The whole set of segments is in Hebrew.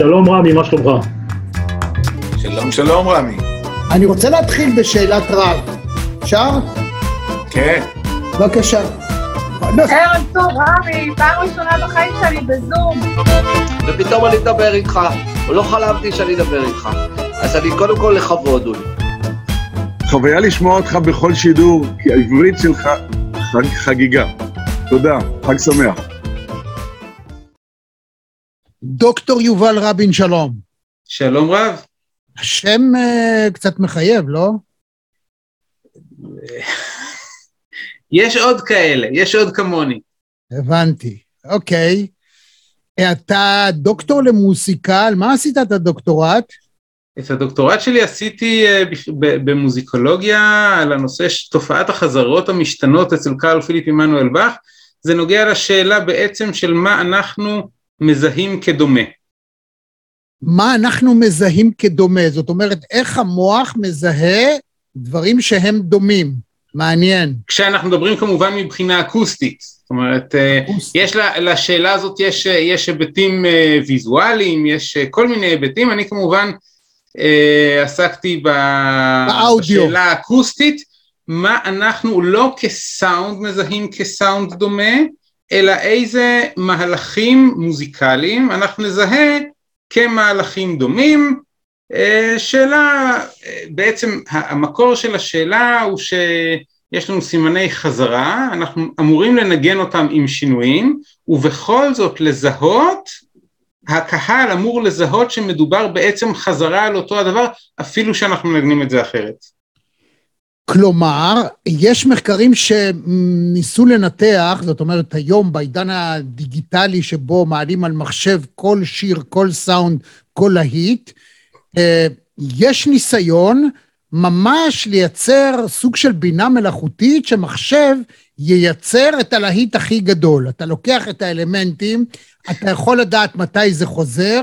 שלום רמי, מה שלומך? שלום שלום רמי. אני רוצה להתחיל בשאלת רב. אפשר? כן. בבקשה. ערב טוב, רמי, פעם ראשונה בחיים שלי בזום. ופתאום אני מדבר איתך, לא חלמתי שאני אדבר איתך. אז אני קודם כל לכבוד, אולי. חוויה לשמוע אותך בכל שידור, כי העברית שלך חג, חגיגה. תודה, חג שמח. דוקטור יובל רבין, שלום. שלום רב. השם uh, קצת מחייב, לא? יש עוד כאלה, יש עוד כמוני. הבנתי, אוקיי. אתה דוקטור למוסיקה, על מה עשית את הדוקטורט? את הדוקטורט שלי עשיתי אה, במוזיקולוגיה על הנושא של תופעת החזרות המשתנות אצל קרל פיליפ עמנואל באך. זה נוגע לשאלה בעצם של מה אנחנו מזהים כדומה. מה אנחנו מזהים כדומה? זאת אומרת, איך המוח מזהה דברים שהם דומים. מעניין. כשאנחנו מדברים כמובן מבחינה אקוסטית. זאת אומרת, אה, אקוסטית. יש לשאלה הזאת, יש, יש היבטים אה, ויזואליים, יש כל מיני היבטים. אני כמובן עסקתי באודיו. בשאלה האקוסטית, מה אנחנו לא כסאונד מזהים כסאונד דומה, אלא איזה מהלכים מוזיקליים אנחנו נזהה כמהלכים דומים. שאלה, בעצם המקור של השאלה הוא שיש לנו סימני חזרה, אנחנו אמורים לנגן אותם עם שינויים, ובכל זאת לזהות הקהל אמור לזהות שמדובר בעצם חזרה על אותו הדבר, אפילו שאנחנו מנגנים את זה אחרת. כלומר, יש מחקרים שניסו לנתח, זאת אומרת, היום בעידן הדיגיטלי שבו מעלים על מחשב כל שיר, כל סאונד, כל להיט, יש ניסיון ממש לייצר סוג של בינה מלאכותית שמחשב ייצר את הלהיט הכי גדול. אתה לוקח את האלמנטים, אתה יכול לדעת מתי זה חוזר,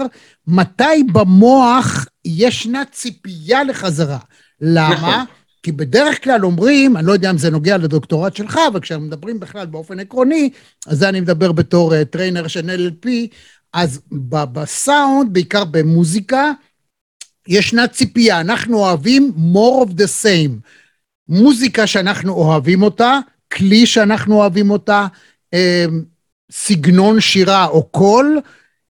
מתי במוח ישנה ציפייה לחזרה. למה? נכון. כי בדרך כלל אומרים, אני לא יודע אם זה נוגע לדוקטורט שלך, אבל כשאנחנו מדברים בכלל באופן עקרוני, אז זה אני מדבר בתור uh, trainer של NLP, אז בסאונד, בעיקר במוזיקה, ישנה ציפייה, אנחנו אוהבים more of the same. מוזיקה שאנחנו אוהבים אותה, כלי שאנחנו אוהבים אותה, אה, סגנון שירה או קול,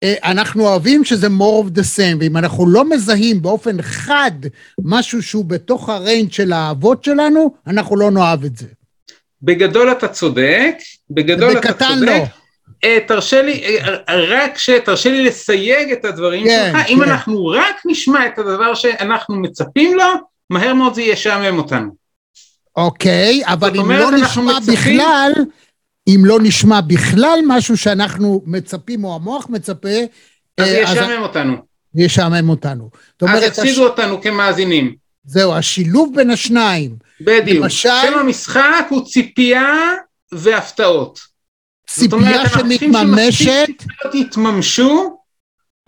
אנחנו אוהבים שזה more of the same, ואם אנחנו לא מזהים באופן חד משהו שהוא בתוך הריינג' של האהבות שלנו, אנחנו לא נאהב את זה. בגדול אתה צודק, בגדול אתה צודק. לא. Uh, תרשה לי, uh, רק ש... תרשה לי לסייג את הדברים כן, שלך, כן. אם אנחנו רק נשמע את הדבר שאנחנו מצפים לו, מהר מאוד זה ישעמם אותנו. אוקיי, אבל אם לא נשמע מצפים... בכלל, אם לא נשמע בכלל משהו שאנחנו מצפים, או המוח מצפה, אז זה ישעמם אותנו. ישעמם אותנו. אז יפסידו הש... אותנו כמאזינים. זהו, השילוב בין השניים. בדיוק. למשל... שם המשחק הוא ציפייה והפתעות. ציפייה שמתממשת. יתממשו,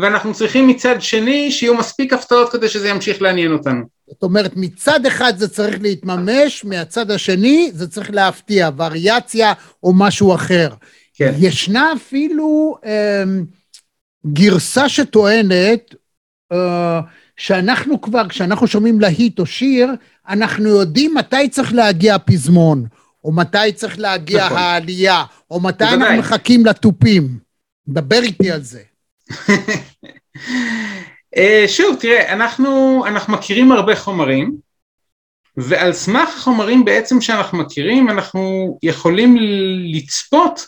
ואנחנו צריכים מצד שני שיהיו מספיק הפתעות כדי שזה ימשיך לעניין אותנו. זאת אומרת, מצד אחד זה צריך להתממש, מהצד השני זה צריך להפתיע, וריאציה או משהו אחר. כן. ישנה אפילו אה, גרסה שטוענת אה, שאנחנו כבר, כשאנחנו שומעים להיט או שיר, אנחנו יודעים מתי צריך להגיע הפזמון, או מתי צריך להגיע נכון. העלייה, או מתי אנחנו. מחכים לתופים. דבר איתי על זה. אה, שוב, תראה, אנחנו, אנחנו מכירים הרבה חומרים, ועל סמך החומרים בעצם שאנחנו מכירים, אנחנו יכולים לצפות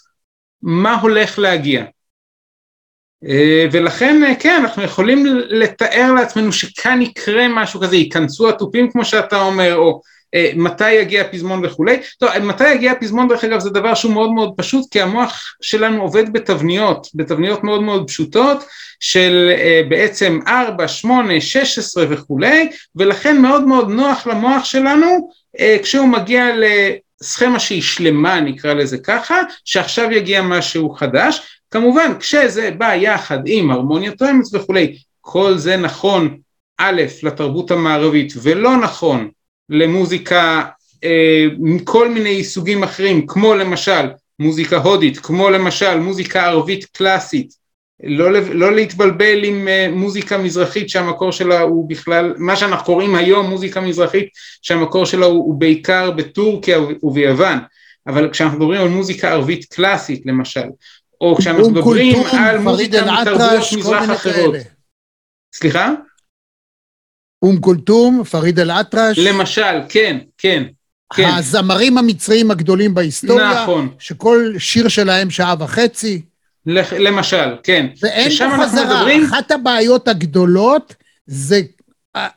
מה הולך להגיע. אה, ולכן, אה, כן, אנחנו יכולים לתאר לעצמנו שכאן יקרה משהו כזה, ייכנסו התופים כמו שאתה אומר, או מתי יגיע הפזמון וכולי. טוב, מתי יגיע הפזמון דרך אגב זה דבר שהוא מאוד מאוד פשוט כי המוח שלנו עובד בתבניות, בתבניות מאוד מאוד פשוטות של אה, בעצם 4, 8, 16 וכולי ולכן מאוד מאוד נוח למוח שלנו אה, כשהוא מגיע לסכמה שהיא שלמה נקרא לזה ככה שעכשיו יגיע משהו חדש כמובן כשזה בא יחד עם הרמוניה תואמת וכולי כל זה נכון א' לתרבות המערבית ולא נכון למוזיקה אה, מכל מיני סוגים אחרים, כמו למשל מוזיקה הודית, כמו למשל מוזיקה ערבית קלאסית, לא, לא להתבלבל עם אה, מוזיקה מזרחית שהמקור שלה הוא בכלל, מה שאנחנו קוראים היום מוזיקה מזרחית שהמקור שלה הוא, הוא בעיקר בטורקיה וביוון, אבל כשאנחנו מדברים על מוזיקה ערבית קלאסית למשל, או כשאנחנו מדברים על מוזיקה מתרבויות כל מזרח אחרות. סליחה? אום כולתום, פריד אל-אטרש, למשל, כן, כן, כן, הזמרים המצריים הגדולים בהיסטוריה, נכון, שכל שיר שלהם שעה וחצי, למשל, כן, ואין פה חזרה. מדברים- אחת הבעיות הגדולות זה,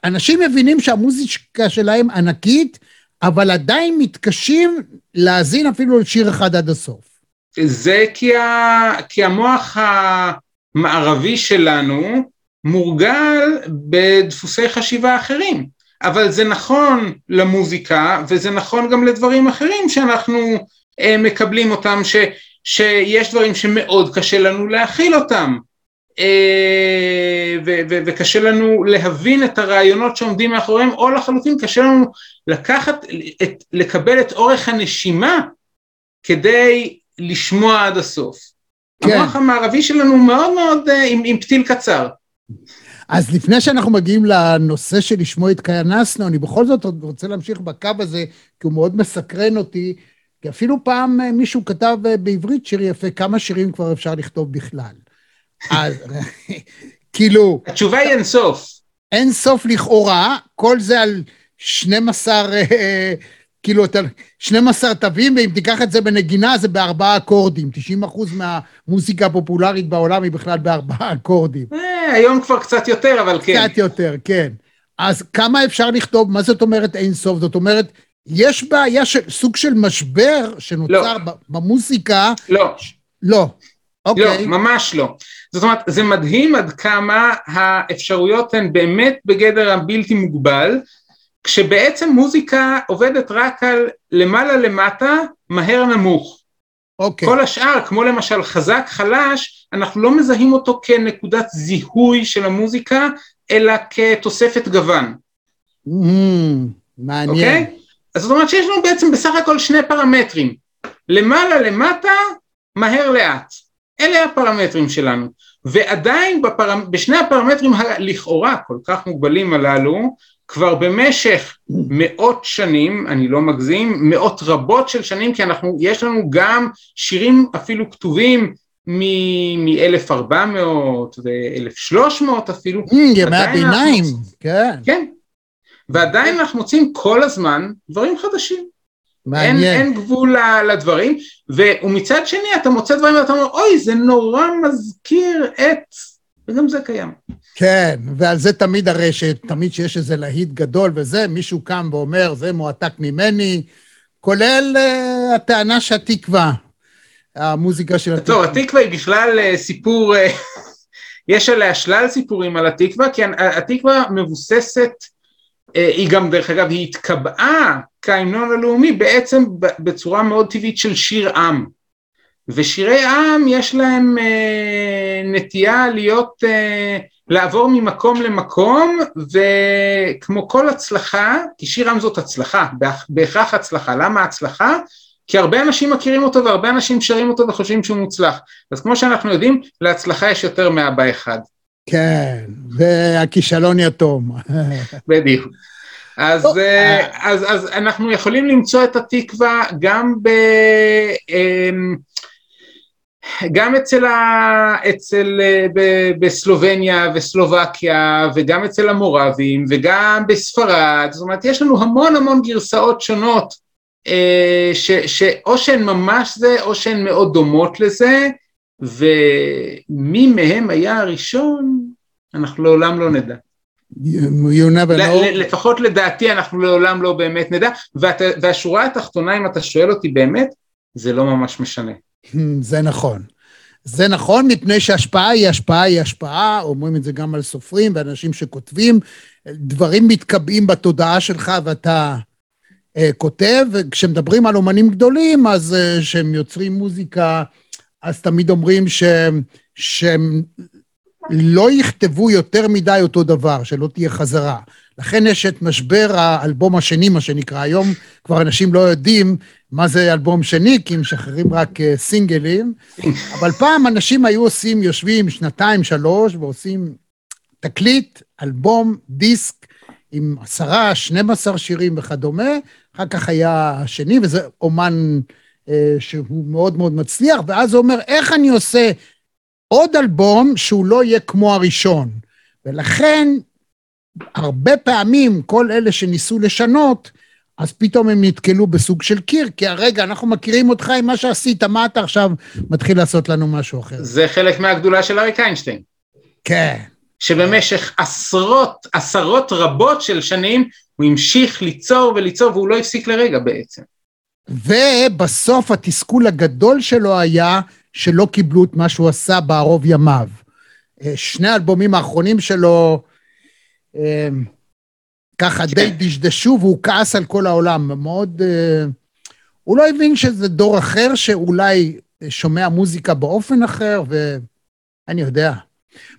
אנשים מבינים שהמוזיקה שלהם ענקית, אבל עדיין מתקשים להאזין אפילו לשיר אחד עד הסוף. זה כי, ה... כי המוח המערבי שלנו מורגל בדפוסי חשיבה אחרים, אבל זה נכון למוזיקה וזה נכון גם לדברים אחרים שאנחנו אה, מקבלים אותם, ש... שיש דברים שמאוד קשה לנו להכיל אותם. אה, ו- ו- וקשה לנו להבין את הרעיונות שעומדים מאחוריהם, או לחלוטין קשה לנו לקחת, את, לקבל את אורך הנשימה כדי לשמוע עד הסוף. כן. המוח המערבי שלנו מאוד מאוד אה, עם, עם פתיל קצר. אז לפני שאנחנו מגיעים לנושא שלשמו התכנסנו, אני בכל זאת רוצה להמשיך בקו הזה, כי הוא מאוד מסקרן אותי, כי אפילו פעם אה, מישהו כתב אה, בעברית שיר יפה, כמה שירים כבר אפשר לכתוב בכלל. אז כאילו, התשובה היא אינסוף. אין סוף לכאורה, כל זה על 12, אה, כאילו, אתה, 12 תווים, ואם תיקח את זה בנגינה, זה בארבעה אקורדים. 90 אחוז מהמוזיקה הפופולרית בעולם היא בכלל בארבעה אקורדים. היום כבר קצת יותר, אבל כן. קצת יותר, כן. אז כמה אפשר לכתוב, מה זאת אומרת אין סוף? זאת אומרת, יש בעיה של סוג של משבר שנוצר ב- במוזיקה, לא, לא. לא, אוקיי. ממש לא. זאת אומרת, זה מדהים עד כמה האפשרויות הן באמת בגדר הבלתי מוגבל, כשבעצם מוזיקה עובדת רק על למעלה למטה, מהר נמוך. אוקיי. כל השאר, כמו למשל חזק חלש, אנחנו לא מזהים אותו כנקודת זיהוי של המוזיקה, אלא כתוספת גוון, אמ, מעניין. אוקיי? אז זאת אומרת שיש לנו בעצם בסך הכל שני פרמטרים, למעלה למטה, מהר לאט. אלה הפרמטרים שלנו. ועדיין בפרמ... בשני הפרמטרים הלכאורה כל כך מוגבלים הללו, כבר במשך מאות שנים, אני לא מגזים, מאות רבות של שנים, כי אנחנו, יש לנו גם שירים אפילו כתובים מ-1400 ו-1300 אפילו, אמ, ימי הביניים, כן, כן, ועדיין אנחנו מוצאים כל הזמן דברים חדשים. אין, מעניין. אין גבול ל- לדברים, ו- ומצד שני אתה מוצא דברים ואתה אומר, אוי, זה נורא מזכיר את... וגם זה קיים. כן, ועל זה תמיד הרי שתמיד שיש איזה להיט גדול וזה, מישהו קם ואומר, זה מועתק ממני, כולל uh, הטענה שהתקווה, המוזיקה של טוב, התקווה. התקווה היא בכלל אה, סיפור, אה, יש עליה שלל סיפורים על התקווה, כי התקווה מבוססת, אה, היא גם, דרך אגב, היא התקבעה כהמנון הלאומי בעצם בצורה מאוד טבעית של שיר עם. ושירי עם יש להם אה, נטייה להיות, אה, לעבור ממקום למקום, וכמו כל הצלחה, כי שיר עם זאת הצלחה, בהכ- בהכרח הצלחה. למה הצלחה? כי הרבה אנשים מכירים אותו והרבה אנשים שרים אותו וחושבים שהוא מוצלח. אז כמו שאנחנו יודעים, להצלחה יש יותר מאבא אחד. כן, והכישלון יתום. בדיוק. אז, טוב, אה. אז, אז אנחנו יכולים למצוא את התקווה גם ב... גם אצל, ה, אצל אה, ב, בסלובניה וסלובקיה וגם אצל המורבים וגם בספרד, זאת אומרת יש לנו המון המון גרסאות שונות אה, ש, שאו שהן ממש זה או שהן מאוד דומות לזה ומי מהם היה הראשון אנחנו לעולם לא נדע. know. ל- לפחות לדעתי אנחנו לעולם לא באמת נדע, והשורה התחתונה אם אתה שואל אותי באמת, זה לא ממש משנה. זה נכון. זה נכון, מפני שהשפעה היא השפעה היא השפעה, אומרים את זה גם על סופרים ואנשים שכותבים, דברים מתקבעים בתודעה שלך ואתה אה, כותב, וכשמדברים על אומנים גדולים, אז אה, שהם יוצרים מוזיקה, אז תמיד אומרים שהם, שהם לא יכתבו יותר מדי אותו דבר, שלא תהיה חזרה. לכן יש את משבר האלבום השני, מה שנקרא. היום כבר אנשים לא יודעים מה זה אלבום שני, כי הם משחררים רק אה, סינגלים, אבל פעם אנשים היו עושים, יושבים שנתיים, שלוש, ועושים תקליט, אלבום, דיסק, עם עשרה, 12 שירים וכדומה, אחר כך היה השני, וזה אומן אה, שהוא מאוד מאוד מצליח, ואז הוא אומר, איך אני עושה עוד אלבום שהוא לא יהיה כמו הראשון? ולכן, הרבה פעמים כל אלה שניסו לשנות, אז פתאום הם נתקלו בסוג של קיר, כי הרגע, אנחנו מכירים אותך עם מה שעשית, מה אתה עכשיו מתחיל לעשות לנו משהו אחר? זה חלק מהגדולה של אריק איינשטיין. כן. שבמשך עשרות, עשרות רבות של שנים הוא המשיך ליצור וליצור והוא לא הפסיק לרגע בעצם. ובסוף התסכול הגדול שלו היה שלא קיבלו את מה שהוא עשה בערוב ימיו. אה, שני האלבומים האחרונים שלו אה, ככה די דשדשו והוא כעס על כל העולם, מאוד... אה, הוא לא הבין שזה דור אחר שאולי שומע מוזיקה באופן אחר, ואני יודע.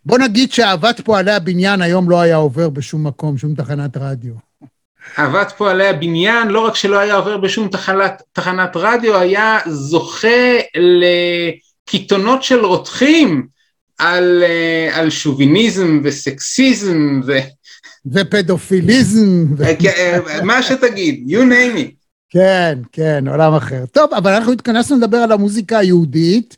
בוא נגיד שאהבת פועלי הבניין היום לא היה עובר בשום מקום, שום תחנת רדיו. אהבת פועלי הבניין, לא רק שלא היה עובר בשום תחנת, תחנת רדיו, היה זוכה לקיתונות של רותחים על, אה, על שוביניזם וסקסיזם ו... ופדופיליזם. ו... אה, מה שתגיד, you name it. כן, כן, עולם אחר. טוב, אבל אנחנו התכנסנו לדבר על המוזיקה היהודית,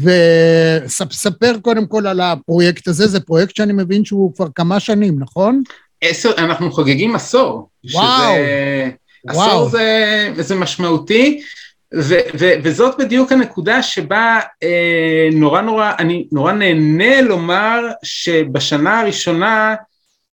וספר קודם כל על הפרויקט הזה, זה פרויקט שאני מבין שהוא כבר כמה שנים, נכון? עשר, אנחנו חוגגים עשור. וואו. שזה, וואו. עשור זה, זה משמעותי, ו, ו, וזאת בדיוק הנקודה שבה אה, נורא נורא, אני נורא נהנה לומר שבשנה הראשונה,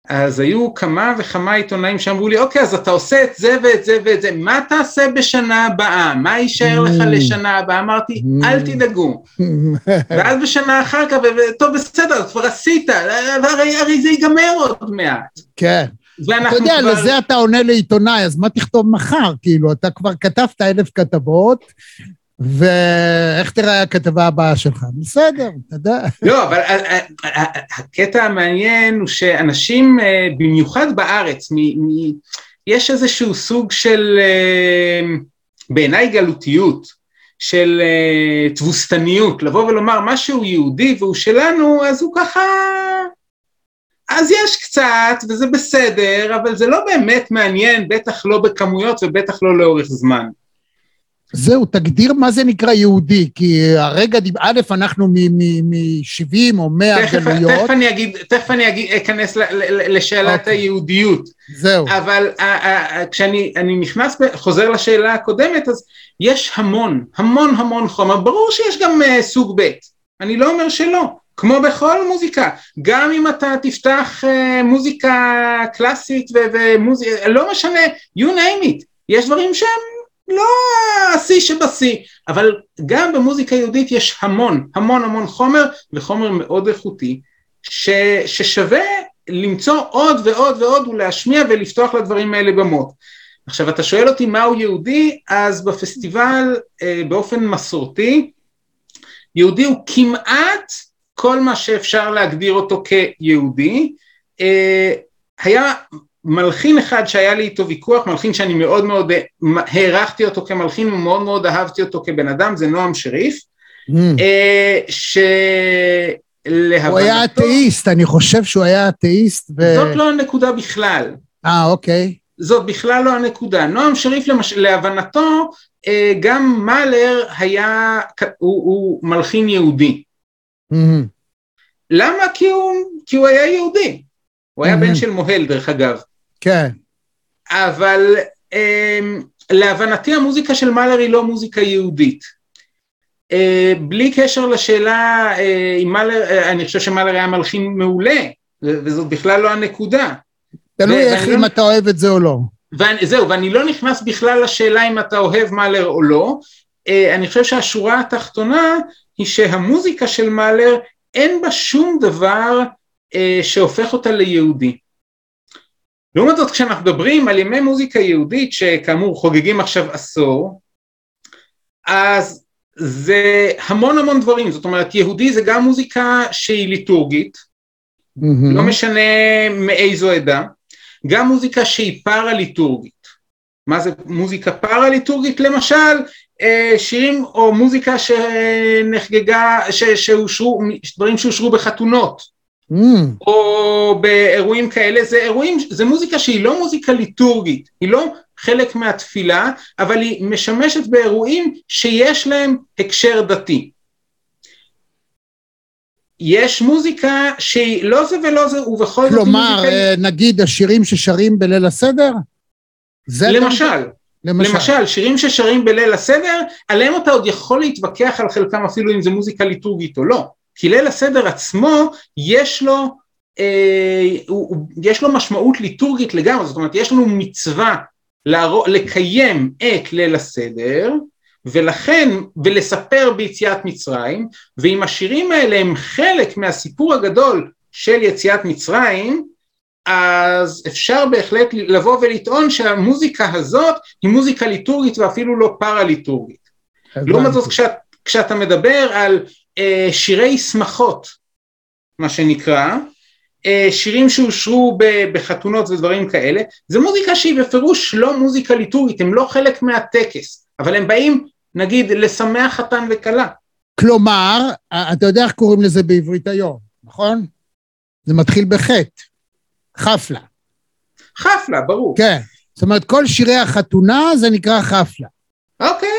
אז היו כמה וכמה עיתונאים שאמרו לי, אוקיי, אז אתה עושה את זה ואת זה ואת זה, מה תעשה בשנה הבאה? מה יישאר לך Mm. לשנה הבאה? אמרתי, Mm. אל תדאגו. ואז בשנה אחר כך, טוב, בסדר, כבר עשית, הרי, זה ייגמר עוד מעט. כן. אתה יודע, כבר... לזה אתה עונה לעיתונאי, אז מה תכתוב מחר? כאילו, אתה כבר כתבת אלף כתבות, ואיך תראה הכתבה הבאה שלך? בסדר, אתה יודע. לא, אבל ה- ה- ה- הקטע המעניין הוא שאנשים, אה, במיוחד בארץ, יש איזשהו סוג של, אה, בעיניי גלותיות, של אה, תבוסתניות, לבוא ולומר משהו יהודי והוא שלנו, אז הוא ככה... אז יש קצת, וזה בסדר, אבל זה לא באמת מעניין, בטח לא בכמויות ובטח לא לאורך זמן. זהו, תגדיר מה זה נקרא יהודי, כי הרגע, א', אנחנו מ-70 או 100 תכף, גלויות, תכף אני אגיד, תכף אני אגיד, אכנס ל- ל- לשאלת אוקיי. היהודיות. זהו. אבל ה- ה- ה- כשאני אני נכנס, חוזר לשאלה הקודמת, אז יש המון, המון המון חומר, ברור שיש גם uh, סוג ב', אני לא אומר שלא, כמו בכל מוזיקה, גם אם אתה תפתח uh, מוזיקה קלאסית ומוזיקה, לא משנה, you name it, יש דברים שהם לא השיא שבשיא, אבל גם במוזיקה יהודית יש המון, המון המון חומר, וחומר מאוד איכותי, ש, ששווה למצוא עוד ועוד ועוד ולהשמיע ולפתוח לדברים האלה במות. עכשיו אתה שואל אותי מהו יהודי, אז בפסטיבל אה, באופן מסורתי, יהודי הוא כמעט כל מה שאפשר להגדיר אותו כיהודי. אה, היה מלחין אחד שהיה לי איתו ויכוח, מלחין שאני מאוד מאוד הערכתי אותו כמלחין ומאוד מאוד אהבתי אותו כבן אדם, זה נועם שריף, Mm. אה, שלהבנתו... הוא היה אתאיסט, אני חושב שהוא היה אתאיסט. ו- זאת לא הנקודה בכלל. אה, אוקיי. זאת בכלל לא הנקודה. נועם שריף למש... להבנתו, אה, גם מאלר היה, הוא, הוא מלחין יהודי. מהמם. למה? כי הוא, כי הוא היה יהודי. הוא היה Mhm. בן של מוהל דרך אגב. כן. אבל אה, להבנתי המוזיקה של מאלר היא לא מוזיקה יהודית. אה, בלי קשר לשאלה אה, אם מאלר, אה, אני חושב שמאלר היה מלחין מעולה, וזאת בכלל לא הנקודה. תלוי איך ואני אם לא- אתה אוהב את זה או לא. וזהו, ואני לא נכנס בכלל לשאלה אם אתה אוהב מאלר או לא, אני חושב שהשורה התחתונה היא שהמוזיקה של מאלר אין בה שום דבר שהופך אותה ליהודי. לעומת זאת כשאנחנו מדברים על ימי מוזיקה יהודית שכאמור חוגגים עכשיו עשור, אז זה המון המון דברים, זאת אומרת יהודי זה גם מוזיקה שהיא ליטורגית, מהמם. לא משנה מאיזו עדה, גם מוזיקה שהיא פארה-ליטורגית. מה זה מוזיקה פארה-ליטורגית? למשל, אה, שירים או מוזיקה שנחגגה, שאושרו, דברים שאושרו בחתונות, Mm, או באירועים כאלה, זה אירועים, זה מוזיקה שהיא לא מוזיקה ליטורגית, היא לא חלק מהתפילה, אבל היא משמשת באירועים שיש להם הקשר דתי. יש מוזיקה שהיא לא זה ולא זה, ובכל זאת כלומר, מוזיקה... אה, נגיד השירים ששרים בליל הסדר? זה למשל, למשל. למשל, שירים ששרים בליל הסדר, עליהם אתה עוד יכול להתווכח על חלקם אפילו אם זה מוזיקה ליטורגית או לא. כי ליל הסדר עצמו, יש לו, אה, הוא, הוא- יש לו משמעות ליטורגית לגמרי, זאת אומרת, יש לנו מצווה להרא- לקיים את ליל הסדר, ולכן, ולספר ביציאת מצרים, ואם השירים האלה הם חלק מהסיפור הגדול של יציאת מצרים, אז אפשר בהחלט לבוא ולטעון שהמוזיקה הזאת היא מוזיקה ליטורגית ואפילו לא פארה-ליטורגית. לעומת זאת, כשאת, כשאתה מדבר על שירי שמחות, מה שנקרא, אה, שירים שאושרו ב- בחתונות ודברים כאלה, זה מוזיקה שהיא בפירוש לא מוזיקה ליטורגית, הם לא חלק מהטקס, אבל הם באים, נגיד, לשמח חתן וכלה. כלומר, אה, אתה יודע איך קוראים לזה בעברית היום, נכון? זה מתחיל בחטא, חפלה. חפלה, ברור. כן. זאת אומרת, כל שירי החתונה זה נקרא חפלה. אוקיי.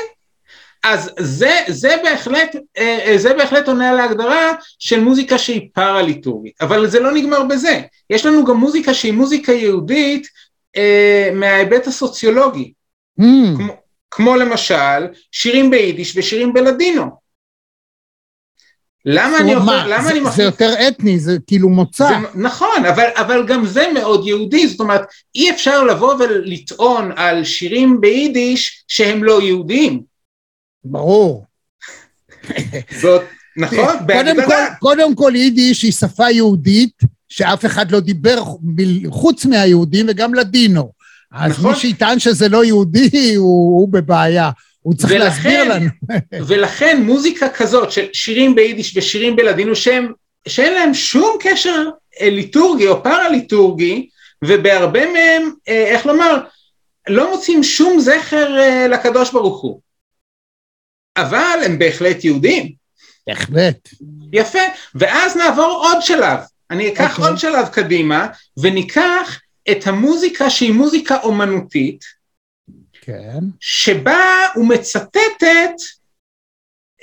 אז זה, זה, בהחלט, אה, אה, זה בהחלט עונה על ההגדרה של מוזיקה שהיא פארה-ליטורגית, אבל זה לא נגמר בזה. יש לנו גם מוזיקה שהיא מוזיקה יהודית אה, מההיבט הסוציולוגי, Mm, כמו, כמו למשל שירים ביידיש ושירים בלדינו. למה אני, יכול, למה זה- אני זה מחליט... יותר אתני, זה כאילו מוצא. זה, נכון, אבל, אבל גם זה מאוד יהודי, זאת אומרת, אי אפשר לבוא ולטעון על שירים ביידיש שהם לא יהודיים. ברור. זאת, נכון? קודם. כל, קודם כל יידיש היא שפה יהודית שאף אחד לא דיבר חוץ מהיהודים וגם לדינו. אז נכון. מי שיטען שזה לא יהודי הוא, הוא בבעיה. הוא צריך ולכן- להסביר לנו. ולכן מוזיקה כזאת של שירים ביידיש ושירים בלדינו שהם, שאין להם שום קשר אה, ליטורגי או פארה-ליטורגי, ובהרבה מהם, אה, איך לומר, לא מוצאים שום זכר אה, לקדוש ברוך הוא. אבל הם בהחלט יהודים. בהחלט. יפה, ואז נעבור עוד שלב. אני אקח אוקיי. עוד שלב קדימה, וניקח את המוזיקה שהיא מוזיקה אומנותית, כן. שבה הוא מצטטת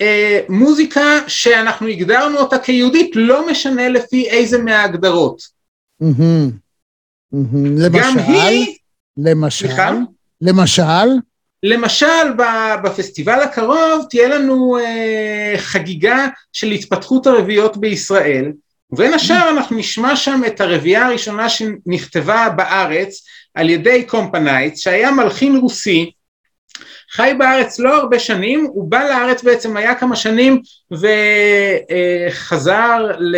אה, מוזיקה שאנחנו הגדרנו אותה כיהודית, לא משנה לפי איזה מההגדרות. מהמם. גם למשל, היא, למשל, סליחה? למשל, למשל בפסטיבל הקרוב תהיה לנו אה, חגיגה של התפתחות הרביעיות בישראל, ובין השאר אנחנו נשמע שם את הרביעייה הראשונה שנכתבה בארץ על ידי קומפנייץ, שהיה מלחין רוסי, חי בארץ לא הרבה שנים, הוא בא לארץ בעצם, היה כמה שנים וחזר ל,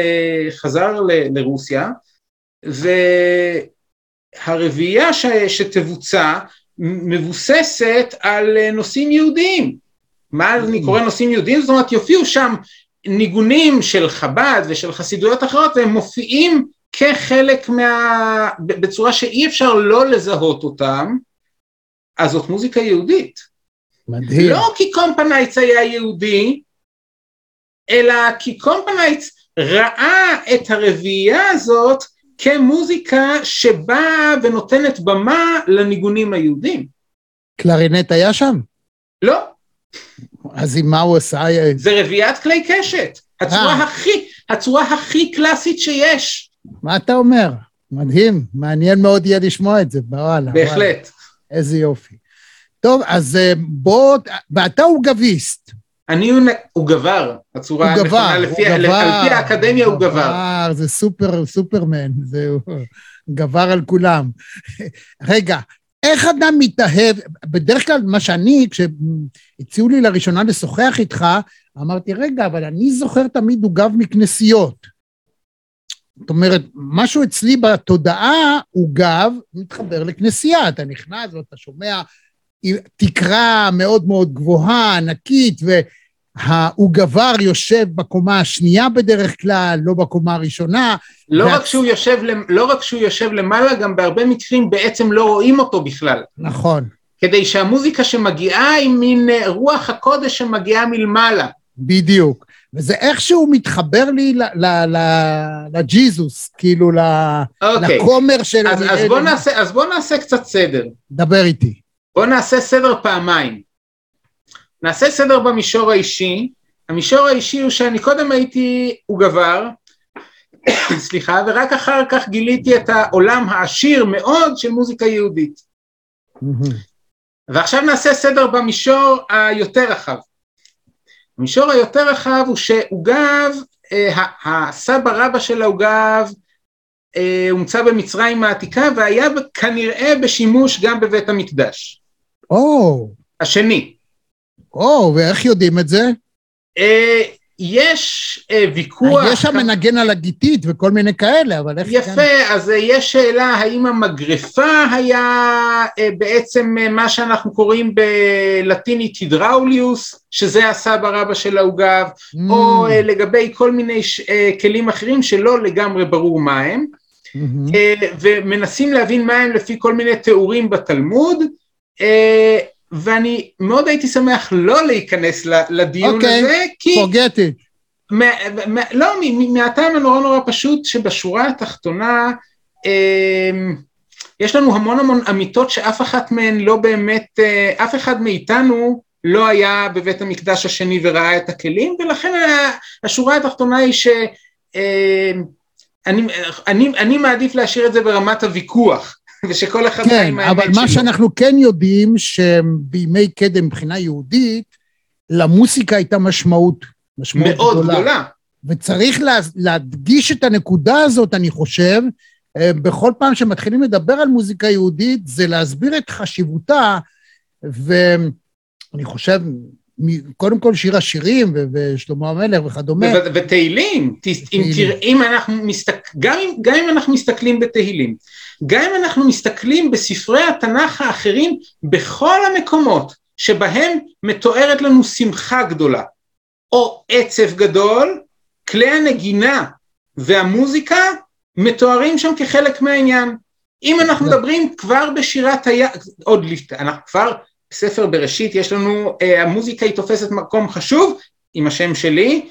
חזר ל, לרוסיה, והרביעייה ש, שתבוצע מבוססת על אה, נושאים יהודיים. מה אני קורא נושאים יהודיים? זאת אומרת, יופיעו שם ניגונים של חב"ד ושל חסידויות אחרות, והם מופיעים כחלק מה... בצורה שאי אפשר לא לזהות אותם, אז זאת מוזיקה יהודית. מדהים. לא כי קומפנייץ היה יהודי, אלא כי קומפנייץ ראה את הרביעייה הזאת כמוזיקה שבאה ונותנת במה לניגונים היהודים. קלרינט היה שם? לא, אז עם מה הוא עשה? זה רביעיית כלי קשת. הצורה אה. הכי, הצורה הכי קלאסית שיש. מה אתה אומר? מדהים, מעניין מאוד יהיה לשמוע את זה, וואלה. וואלה. בהחלט. איזה יופי. טוב, אז אה, בוא, ואתה עוגביסט. אני הוא, הוא גבר, הצורה הוא גבר, הנכונה, הוא לפי, גבר. על פי האקדמיה הוא גבר. גבר, זה סופר, סופרמן, זהו, גבר על כולם. רגע, איך אדם מתאהב, בדרך כלל מה שאני, כשהציעו לי לראשונה לשוחח איתך, אמרתי, רגע, אבל אני זוכר תמיד עוגב מכנסיות. זאת אומרת, משהו אצלי בתודעה, עוגב מתחבר לכנסייה. אתה נכנס ואתה שומע תקרה מאוד מאוד גבוהה, ענקית, והעוגבר יושב בקומה השנייה בדרך כלל, לא בקומה הראשונה. לא, וה- רק שהוא יושב, לא רק שהוא יושב למעלה, גם בהרבה מקרים בעצם לא רואים אותו בכלל. נכון. כדי שהמוזיקה שמגיעה היא מין אה, רוח הקודש שמגיעה מלמעלה. בדיוק. וזה איכשהו מתחבר לי לג'יזוס, כאילו ל- אוקיי, לכומר של... אז, אז, בוא נעשה, אז בוא נעשה קצת סדר. דבר איתי. בוא נעשה סדר פעמיים. נעשה סדר במישור האישי. המישור האישי הוא שאני קודם הייתי עוגבר, סליחה, ורק אחר כך גיליתי את העולם העשיר מאוד של מוזיקה יהודית. ועכשיו נעשה סדר במישור היותר רחב. המישור היותר רחב הוא שעוגב, אה, הסבא רבא של העוגב אה, הומצא במצרים העתיקה והיה כנראה בשימוש גם בבית המקדש. או, השני. או, ואיך יודעים את זה? אה, יש אה, ויכוח... יש שם מנגן על הגיתית וכל מיני כאלה, אבל איך... יפה, אז אה, יש שאלה האם המגרפה היה אה, בעצם אה, מה שאנחנו קוראים בלטינית הידראוליוס, שזה הסבא רבא של העוגב, Mm, או אה, לגבי כל מיני ש- אה, כלים אחרים שלא לגמרי ברור מה הם, מהמם. אה, ומנסים להבין מה הם לפי כל מיני תיאורים בתלמוד, אה, ואני מאוד הייתי שמח לא להיכנס לדיון אוקיי, הזה, כי... forget it. מה- מה- לא, מ- מ- מהטעם הנורא נורא פשוט שבשורה התחתונה אמ, יש לנו המון המון אמיתות שאף אחת מהן לא באמת, אה, אף אחד מאיתנו לא היה בבית המקדש השני וראה את הכלים, ולכן השורה התחתונה היא ש... אמ, אני, אני, אני מעדיף להשאיר את זה ברמת הוויכוח, ושכל אחד כן, עם האמת אבל מה שלו. שאנחנו כן יודעים, שבימי קדם מבחינה יהודית, למוסיקה הייתה משמעות, משמעות מאוד גדולה. גדולה. וצריך לה, להדגיש את הנקודה הזאת, אני חושב, אה, בכל פעם שמתחילים לדבר על מוזיקה יהודית, זה להסביר את חשיבותה, ואני חושב, קודם כל שיר השירים, ושלמה המלך וכדומה, ותהילים, אם. תראה, אם אנחנו מסתכל, גם, אם- אנחנו מסתכלים בתהילים, גם אם אנחנו מסתכלים בספרי התנ"ך האחרים, בכל המקומות שבהם מתוארת לנו שמחה גדולה, או עצב גדול, כלי הנגינה והמוזיקה מתוארים שם כחלק מהעניין. אם אנחנו כן. מדברים כבר בשירת הים, עוד לפני, אנחנו כבר בספר בראשית יש לנו, אה, המוזיקה היא תופסת מקום חשוב עם השם שלי,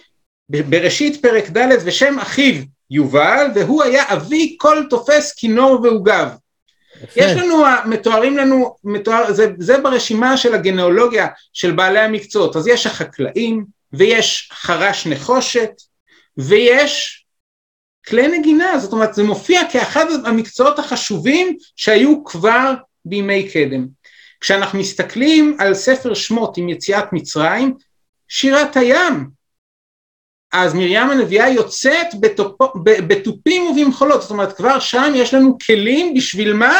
בראשית פרק ד' ושם אחיו יובל, והוא היה אבי כל תופס כינור ועוגב. יש לנו, מתוארים לנו, מתואר, זה, זה ברשימה של הגנאולוגיה של בעלי המקצועות, אז יש החקלאים, ויש חרש נחושת, ויש כלי נגינה, זאת אומרת זה מופיע כאחד המקצועות החשובים שהיו כבר בימי קדם. כשאנחנו מסתכלים על ספר שמות עם יציאת מצרים, שירת הים, אז מרים הנביאה יוצאת בתופים ובמחולות, זאת אומרת כבר שם יש לנו כלים בשביל מה?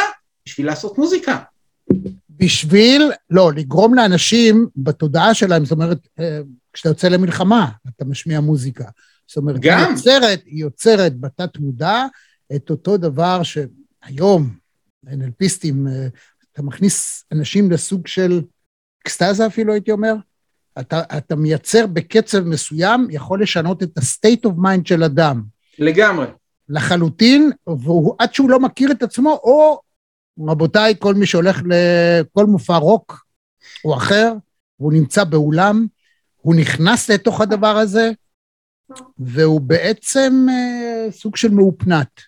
בשביל לעשות מוזיקה. בשביל, לא, לגרום לאנשים בתודעה שלהם, זאת אומרת, אה, כשאתה יוצא למלחמה, אתה משמיע מוזיקה. זאת אומרת, גם. היא יוצרת, היא יוצרת בתת מודע את אותו דבר שהיום, NLPיסטים, אה, אתה מכניס אנשים לסוג של אקסטזה אפילו, הייתי אומר. אתה, אתה מייצר בקצב מסוים, יכול לשנות את ה-state of mind של אדם. לגמרי. לחלוטין, והוא, עד שהוא לא מכיר את עצמו, או רבותיי, כל מי שהולך לכל מופע רוק או אחר, והוא נמצא באולם, הוא נכנס לתוך הדבר הזה, והוא בעצם אה, סוג של מאופנת.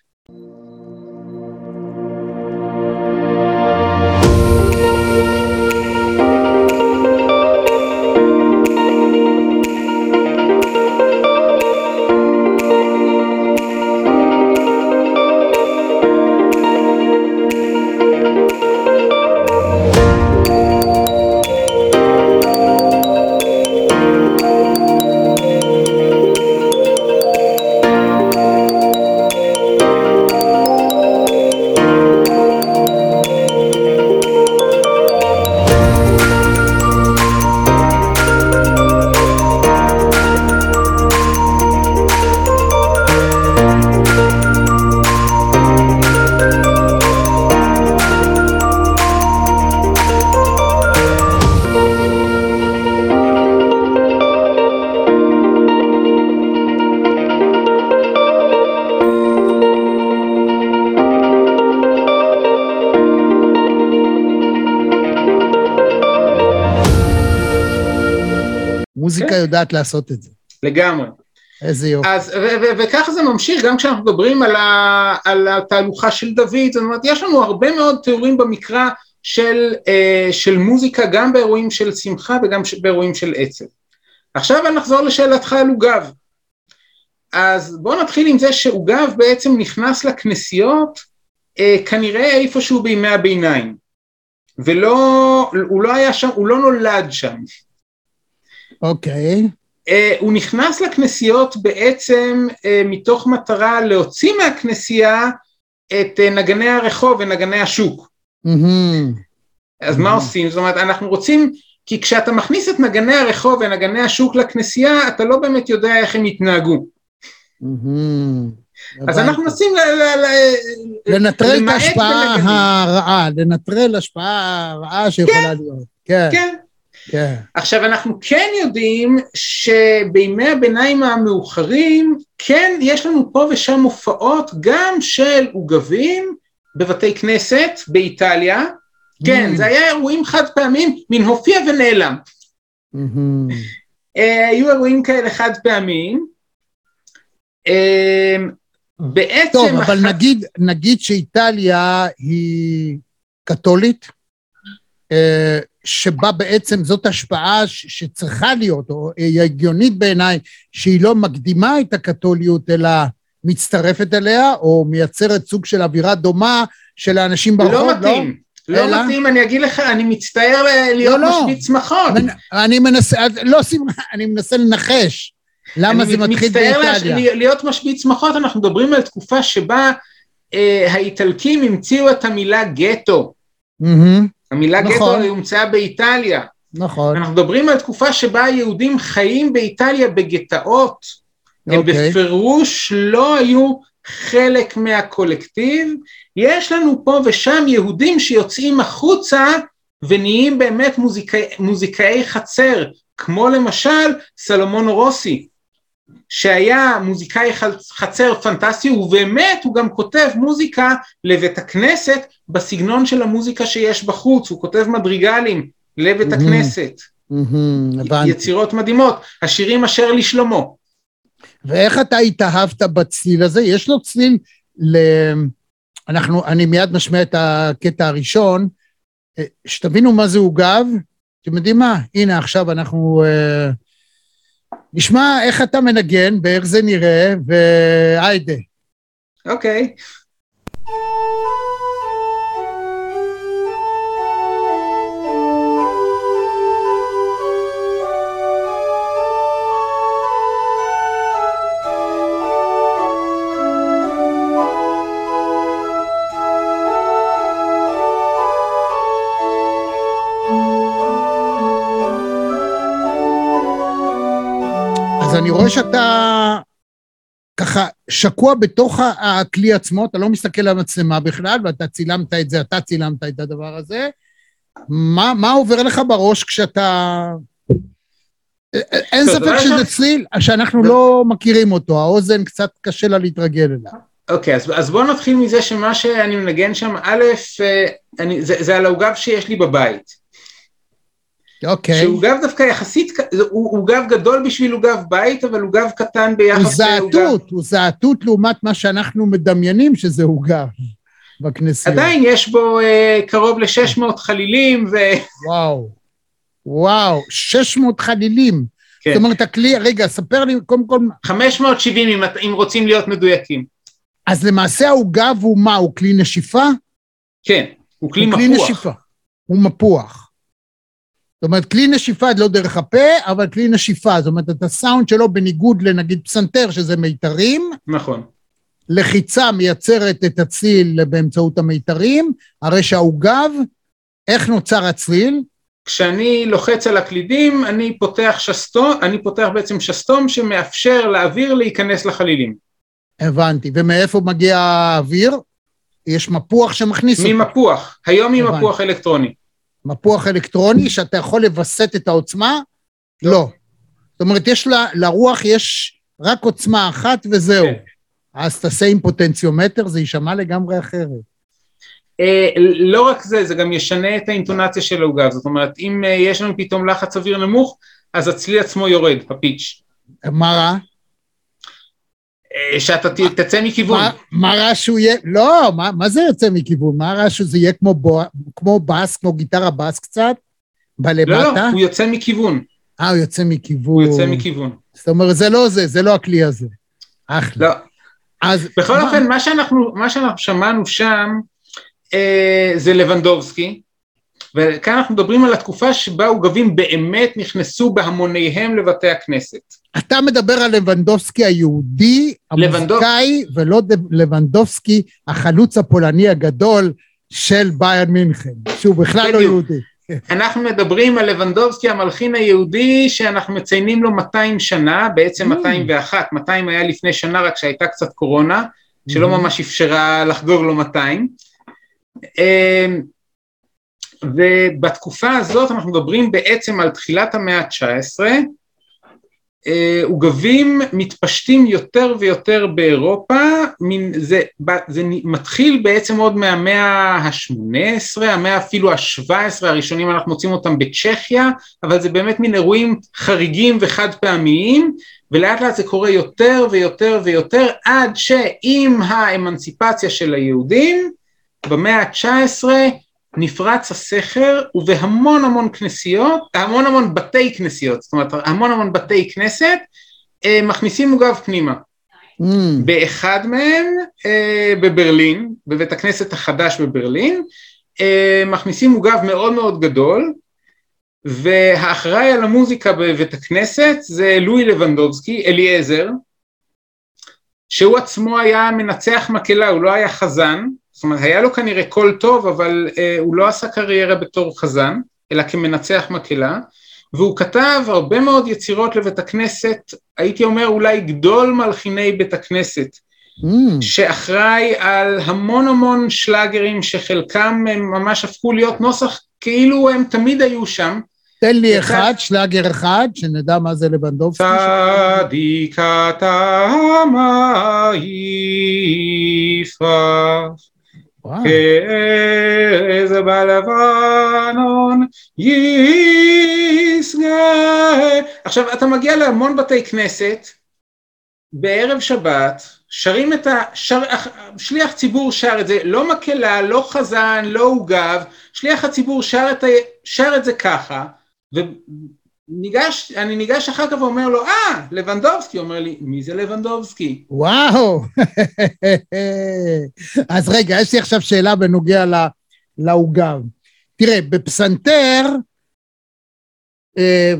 יודעת לעשות את זה. לגמרי. איזה יופי. אז, ו- ו- וככה זה ממשיך, גם כשאנחנו מדברים על, ה- על התהלוכה של דוד, זאת אומרת, יש לנו הרבה מאוד תיאורים במקרא של, אה, של מוזיקה, גם באירועים של שמחה וגם ש- באירועים של עצב. עכשיו נחזור לשאלתך על עוגב. אז בואו נתחיל עם זה שעוגב בעצם נכנס לכנסיות אה, כנראה איפשהו בימי הביניים, ולא, הוא לא היה שם, הוא לא נולד שם. אוקיי. אה, הוא נכנס לכנסיות בעצם אה, מתוך מטרה להוציא מהכנסייה את אה, נגני הרחוב ונגני השוק. מהמם. אז מה Mhm. עושים? זאת אומרת, אנחנו רוצים, כי כשאתה מכניס את נגני הרחוב ונגני השוק לכנסייה, אתה לא באמת יודע איך הם יתנהגו. מהמם. אז. אנחנו מנסים ל- לנטרל את ההשפעה. הרעה, לנטרל השפעה הרעה שיכולה להיות. כן, כן. כן. עכשיו אנחנו כן יודעים שבימי הביניים המאוחרים כן יש לנו פה ושם הופעות גם של עוגבים בבתי כנסת באיטליה, כן Mm. זה היה אירועים חד פעמים, מין הופיע ונעלם, מהמם. אה, היו אירועים כאלה חד פעמים, אה, בעצם, טוב, אבל אחת- נגיד, נגיד שאיטליה היא קתולית, אה, שבה בעצם זאת השפעה ש- שצריכה להיות, או היא הגיונית בעיניי, שהיא לא מקדימה את הקתוליות, אלא מצטרפת אליה, או מייצרת סוג של אווירה דומה של האנשים ברחוב, לא מתאים, לא אלא? מתאים, אני אגיד לך, אני מצטער ל- להיות לא. משמיץ שמחות, אני מנסה, לא, שמחה, אני מנסה לנחש. למה אני זה מתחיל מצטער באיטליה? להש- להיות משמיץ שמחות, אנחנו מדברים על תקופה שבה אה, האיטלקים המציאו את המילה גטו. מהמם, המילה נכון. גטו הומצאה באיטליה. נכון. אנחנו מדברים על תקופה שבה היהודים חיים באיטליה בגטאות. הם אוקיי. בפירוש לא היו חלק מהקולקטיב. יש לנו פה ושם יהודים שיוצאים החוצה ונהיים באמת מוזיקאי, מוזיקאי חצר, כמו למשל סלומון רוסי, שהיה מוזיקאי חצ- חצר פנטסטי, ובאמת הוא גם כותב מוזיקה לבית הכנסת בסגנון של המוזיקה שיש בחוץ, הוא כותב מדריגלים לבית. הכנסת. יצירות מדהימות, השירים אשר לשלמה. ואיך אתה התאהבת בצליל הזה? יש לו צליל ל... אנחנו, אני מיד משמיע את הקטע הראשון, אה, שתבינו מה זה עוגב. אתם יודעים מה? הנה, עכשיו אנחנו אה, נשמע איך אתה מנגן ואיך זה נראה, והיידה. אוקיי. אני רואה שאתה ככה שקוע בתוך הכלי עצמו, אתה לא מסתכל על המצלמה בכלל, ואתה צילמת את זה, אתה צילמת את הדבר הזה. מה, מה עובר לך בראש כשאתה... אין ספק שזה צליל שאנחנו לא מכירים אותו, האוזן קצת קשה לה להתרגל אליו. אוקיי, אז, אז בואו נתחיל מזה שמה שאני מנגן שם, א', אה, אני, זה, זה על העוגב שיש לי בבית. אוקיי. שהוא עוגב דווקא יחסית, ק- הוא עוגב גדול בשביל עוגב בית, אבל עוגב קטן הוא ביחס לעוגב... זעתות, הוא זעתות לעומת מה שאנחנו מדמיינים שזה עוגב בכנסייה. עדיין יש בו אה, קרוב ל-600 חלילים, ו... וואו. וואו, 600 חלילים. כן. זאת אומרת, הכלי, רגע, ספר לי, קודם כל, 570 אם, אם רוצים להיות מדויקים. אז למעשה העוגב הוא מה? הוא כלי נשיפה? כן, הוא כלי הוא כלי מפוח. נשיפה. הוא מפוח. זאת אומרת, כלי נשיפה לא דרך הפה, אבל כלי נשיפה. זאת אומרת, את הסאונד שלו, בניגוד לנגיד פסנתר, שזה מיתרים, נכון. לחיצה מייצרת את הצליל באמצעות המיתרים, הרי שהעוגב, איך נוצר הצליל? כשאני לוחץ על הקלידים, אני פותח שסתום, אני פותח בעצם שסתום שמאפשר לאוויר להיכנס לחלילים. הבנתי. ומאיפה מגיע האוויר? יש מפוח שמכניס אותו. ממפוח, היום עם הבנתי. מפוח אלקטרוני. מפוח אלקטרוני שאתה יכול לווסת את העוצמה? לא. לא. זאת אומרת, יש לה, לרוח יש רק עוצמה אחת וזהו. כן. אז תעשה עם פוטנציומטר, זה יישמע לגמרי אחרת. אה, לא רק זה, זה גם ישנה את האינטונציה של העוגב, זאת אומרת, אם אה, יש לנו פתאום לחץ אוויר נמוך, אז הצליל עצמו יורד, הפיץ'. מה רע? אה, שאתה תצא מכיוון. מה- רע שהוא יהיה... לא, מה, מה זה יוצא מכיוון? מה רע שזה יהיה כמו, בו, כמו בס, כמו גיטרה בס קצת? לא, בלמטה? לא, הוא יוצא מכיוון. אה, הוא יוצא הוא מכיוון. יוצא מכיוון. זאת אומרת, זה לא זה, זה לא הכלי הזה. אחלה. לא. אז... בכל מה- אופן, מה שאנחנו, מה שאנחנו שמענו שם אה, זה לבנדובסקי, וכאן אנחנו מדברים על התקופה שבה עוגבים באמת נכנסו בהמוניהם לבתי הכנסת. אתה מדבר על לבנדובסקי היהודי, המוזיקאי, ולא לבנדובסקי החלוץ הפולני הגדול של ביירן מינכן, שהוא בכלל לא. יהודי. אנחנו מדברים על לבנדובסקי המלחין היהודי שאנחנו מציינים לו 200 שנה, בעצם Mm. 201, 200 היה לפני שנה רק שהייתה קצת קורונה, שלא Mhm. ממש אפשרה לחגוג לו 200. ובתקופה הזאת אנחנו מדברים בעצם על תחילת המאה ה-19, אה, עוגבים מתפשטים יותר ויותר באירופה, זה, זה מתחיל בעצם עוד מהמאה ה-18, המאה אפילו ה-17 הראשונים אנחנו מוצאים אותם בצ'כיה, אבל זה באמת מין אירועים חריגים וחד פעמיים, ולאט לאט זה קורה יותר ויותר ויותר, עד שעם האמנציפציה של היהודים, במאה ה-19 נפרץ הסכר ובהמון המון כנסיות, המון המון בתי כנסיות, זאת אומרת המון המון בתי כנסת, אה, מכניסים עוגב פנימה. Mm, באחד מהם, אה, בברלין, בבית הכנסת החדש בברלין, אה, מכניסים עוגב מאוד מאוד גדול, והאחראי על המוזיקה בבית הכנסת זה לואי לבנדובסקי, אליעזר, שהוא עצמו היה מנצח מקהלה, הוא לא היה חזן, זאת אומרת היה לו כנראה קול טוב, אבל אה, הוא לא עשה קריירה בתור חזן, אלא כמנצח מקהלה, והוא כתב הרבה מאוד יצירות לבית הכנסת, הייתי אומר אולי גדול מלחיני בית הכנסת, mm. שאחראי על המון המון שלאגרים שחלקם הם ממש הפכו להיות נוסח כאילו הם תמיד היו שם. תן לי אחד, שלאגר אחד, שנדע מה זה לבנדובסקי. צדיקת המעיפה, כאיזה בלבנון ישגה. עכשיו, אתה מגיע להמון בתי כנסת, בערב שבת, שרים את ה... שר, שליח ציבור שר את זה, לא מקהלה, לא חזן, לא עוגב, שליח הציבור שר את, ה, שר את זה ככה, וניגש, אני ניגש אחר כך ואומר לו, אה, לבנדובסקי, אומר לי, מי זה לבנדובסקי? וואו. אז רגע, יש לי עכשיו שאלה בנוגע לעוגב. תראה, בפסנתר, אה,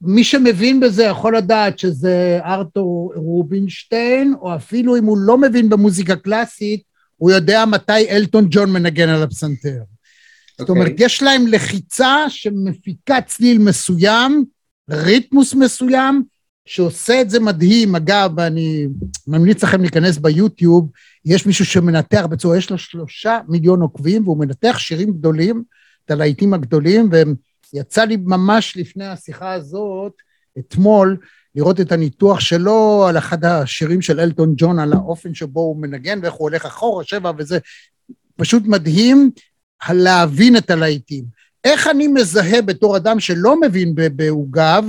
מי שמבין בזה יכול לדעת שזה ארתור רובינשטיין, או אפילו אם הוא לא מבין במוזיקה קלאסית, הוא יודע מתי אלטון ג'ון מנגן על הפסנתר. זאת אומרת, אוקיי. יש להם לחיצה שמפיקה צליל מסוים, ריתמוס מסוים, שעושה את זה מדהים. אגב, אני ממליץ לכם להיכנס ביוטיוב, יש מישהו שמנתח בצורה, יש לו שלושה מיליון עוקבים, והוא מנתח שירים גדולים, את הלהיטים הגדולים, ויצא לי ממש לפני השיחה הזאת, אתמול, לראות את הניתוח שלו על אחד השירים של אלטון ג'ון, על האופן שבו הוא מנגן ואיך הוא הולך אחורה, שבע וזה. פשוט מדהים להבין את הלהיטים. איך אני מזהה בתור אדם שלא מבין בעוגב,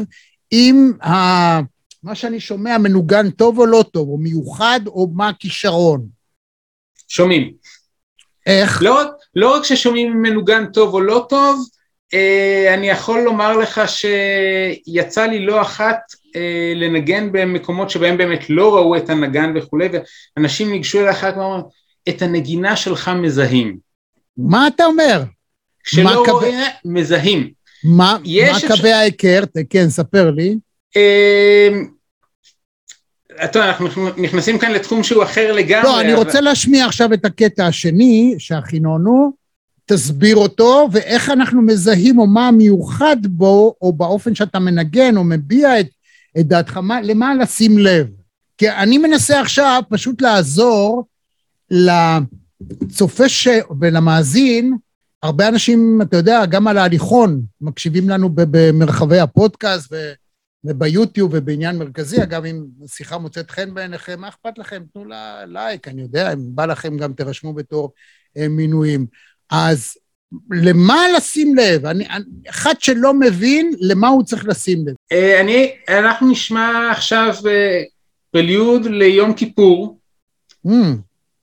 אם ה... מה שאני שומע מנוגן טוב או לא טוב, או מיוחד, או מה הכישרון. שומעים. איך? לא, לא רק ששומעים אם מנוגן טוב או לא טוב, אה, אני יכול לומר לך שיצא לי לא אחת אה, לנגן במקומות שבהם באמת לא ראו את הנגן וכולי, ואנשים ניגשו אליי אחר כך ואמרו, את הנגינה שלך מזהים. מה אתה אומר? כשלא מה קווי- רואים, מזהים. מה, מה אפשר- קווי ההיכר? כן, ספר לי. אה, אתה יודע, אנחנו נכנסים כאן לתחום שהוא אחר לגמרי. לא, אני אבל- רוצה להשמיע עכשיו את הקטע השני שהכינונו, תסביר אותו, ואיך אנחנו מזהים, או מה המיוחד בו, או באופן שאתה מנגן, או מביע את, את דעתך, מה, למה לשים לב. כי אני מנסה עכשיו פשוט לעזור לצופה ש... ולמאזין, הרבה אנשים, אתה יודע, גם על ההליכון, מקשיבים לנו במרחבי הפודקאסט ו... וביוטיוב ובעניין מרכזי, אגב, אם השיחה מוצאת חן בעיניכם, מה אכפת לכם? תנו לה לייק, אני יודע, אם בא לכם גם תירשמו בתור אה, מינויים. אז למה לשים לב? אני, אני, אחד שלא מבין, למה הוא צריך לשים לב? אה, אני, אנחנו נשמע עכשיו אה, פרליוד ליום כיפור Mm,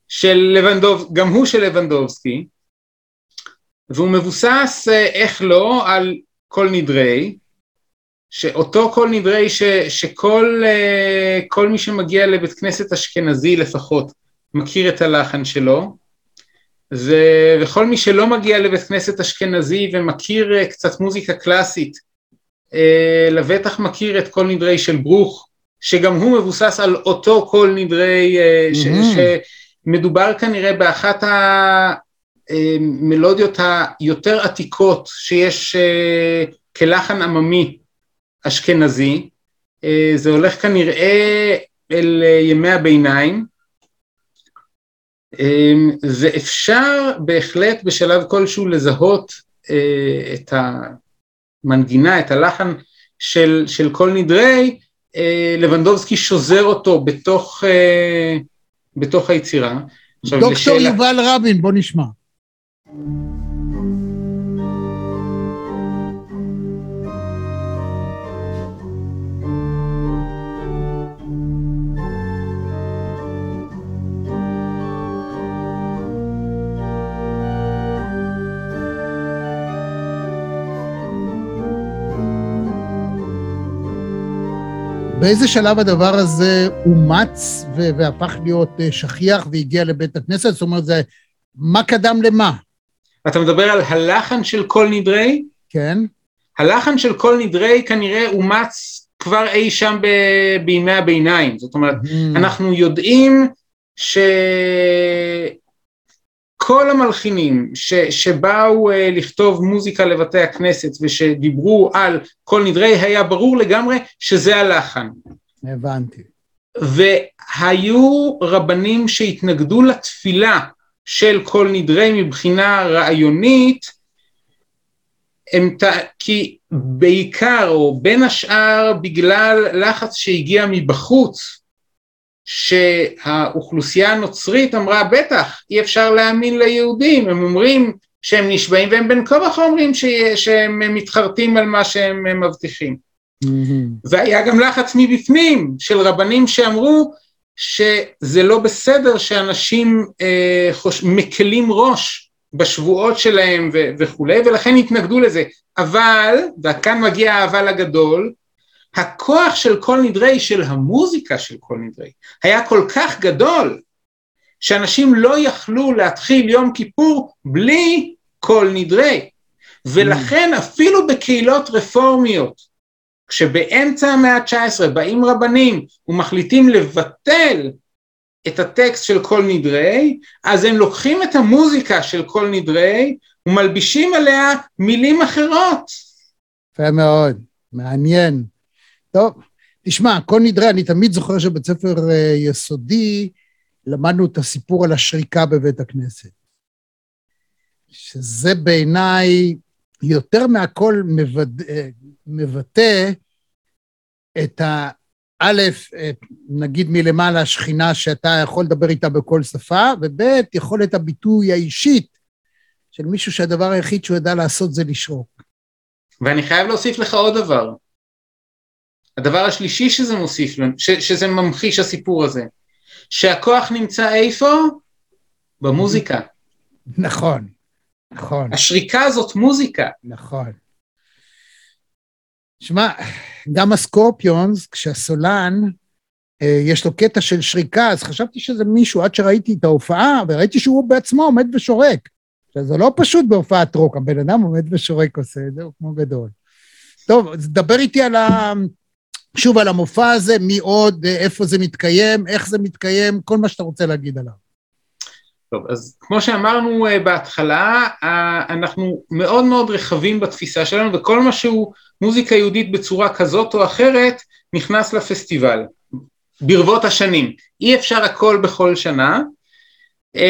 של לבנדוב, גם הוא של לבנדובסקי, והוא מבוסס, אה, איך לא, על כל נדרי, שאותו כל נדרי ש, שכל אה, כל מי שמגיע לבית כנסת אשכנזי לפחות מכיר את הלחן שלו, ו, וכל מי שלא מגיע לבית כנסת אשכנזי ומכיר אה, קצת מוזיקה קלאסית, לבטח מכיר את כל נדרי של ברוך, שגם הוא מבוסס על אותו כל נדרי, אה, ש, Mhm. שמדובר כנראה באחת המלודיות היותר עתיקות שיש אה, כלחן עממי אשכנזי, אה, זה הולך כנראה אל אה, ימי הביניים, אה, ואפשר בהחלט בשלב כלשהו לזהות אה, את המנגינה, את הלחן של, של כל נדרי, אה, לבנדובסקי שוזר אותו בתוך, אה, בתוך היצירה. דוקטור לשאלה- יובל רבין, בוא נשמע. באיזה שלב הדבר הזה אומץ והפך להיות אה, שכיח והגיע לבית הכנסת? זאת אומרת, זה מה קדם למה, אתה מדבר על הלחן של כל נדרי? כן? הלחן של כל נדרי כנראה אומץ כבר אי שם ב- בימי הביניים, זאת אומרת, Mm, אנחנו יודעים שכל המלחינים ש, שבאו אה, לכתוב מוזיקה לבתי הכנסת ושדיברו על כל נדרי, היה ברור לגמרי שזה הלחן. הבנתי. והיו רבנים שהתנגדו לתפילה של כל נדרי מבחינה רעיונית, הם, ט- כי בעיקר או בין השאר בגלל לחץ שהגיע מבחוץ, שהאוכלוסייה הנוצרית אמרה בטח אי אפשר להאמין ליהודים, הם אומרים שהם נשבעים והם בין כה וכה אומרים ש- שהם מתחרטים על מה שהם מבטיחים. מהמם. והיה גם לחץ מבפנים של רבנים שאמרו שזה לא בסדר שאנשים אה, חוש... מקלים ראש בשבועות שלהם ו- וכולי, ולכן התנגדו לזה. אבל, וכאן מגיע האבל הגדול, הכוח של כל נדרי, של המוזיקה של כל נדרי, היה כל כך גדול, שאנשים לא יכלו להתחיל יום כיפור בלי כל נדרי. ולכן אפילו בקהילות רפורמיות, כשבאמצע המאה ה-19 באים רבנים ומחליטים לבטל את הטקסט של כל נדרי, אז הם לוקחים את המוזיקה של כל נדרי ומלבישים עליה מילים אחרות. יפה מאוד, מעניין. טוב, תשמע, כל נדרי, אני תמיד זוכר שבבית ספר אה, יסודי למדנו את הסיפור על השריקה בבית הכנסת. שזה בעיניי יותר מהכל מבד... אה, מבטא את ה... א', נגיד מלמעלה שכינה שאתה יכול לדבר איתה בכל שפה, וב', יכולת הביטוי האישית של מישהו שהדבר היחיד שהוא ידע לעשות זה לשרוק. ואני חייב להוסיף לך עוד דבר. הדבר השלישי שזה מוסיף, ש, שזה ממחיש הסיפור הזה, שהכוח נמצא איפה? במוזיקה. נכון, נכון. השריקה הזאת מוזיקה. נכון. שמע, גם הסקורפיונס, כשהסולן, אה, יש לו קטע של שריקה, אז חשבתי שזה מישהו, עד שראיתי את ההופעה, וראיתי שהוא בעצמו עומד ושורק. עכשיו, זה לא פשוט בהופעת רוק, הבן אדם עומד ושורק עושה את זה, הוא כמו גדול. טוב, אז דבר איתי על ה... שוב, על המופע הזה, מי עוד, אה, איפה זה מתקיים, איך זה מתקיים, כל מה שאתה רוצה להגיד עליו. טוב, אז כמו שאמרנו uh, בהתחלה, uh, אנחנו מאוד מאוד רחבים בתפיסה שלנו, וכל מה שהוא מוזיקה יהודית בצורה כזאת או אחרת, נכנס לפסטיבל, ברבות השנים. אי אפשר הכל בכל שנה, uh,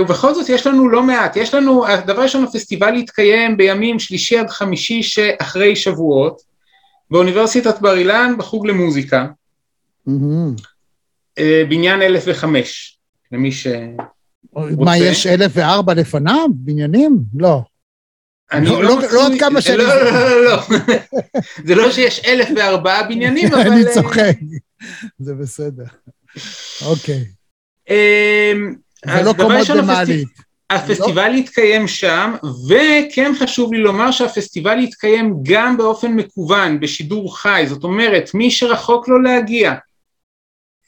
ובכל זאת יש לנו לא מעט. יש לנו, הדבר ראשון, הפסטיבל יתקיים בימים שלישי עד חמישי שאחרי שבועות, באוניברסיטת בר אילן בחוג למוזיקה, מהמם. uh, בניין 1005, למי ש... מה, יש אלף וארבע לפניו? בניינים? לא. אני לא- לא- מצוי- לא עד כמה לא, זוכר. לא, לא, לא. זה לא שיש אלף וארבעה בניינים, אבל... אני אה, צוחק. זה בסדר. אוקיי. אמ, זה לא קומות במעלית. הפסטיבל יתקיים שם, וכן חשוב לי לומר שהפסטיבל יתקיים גם באופן מקוון, בשידור חי, זאת אומרת, מי שרחוק לו להגיע,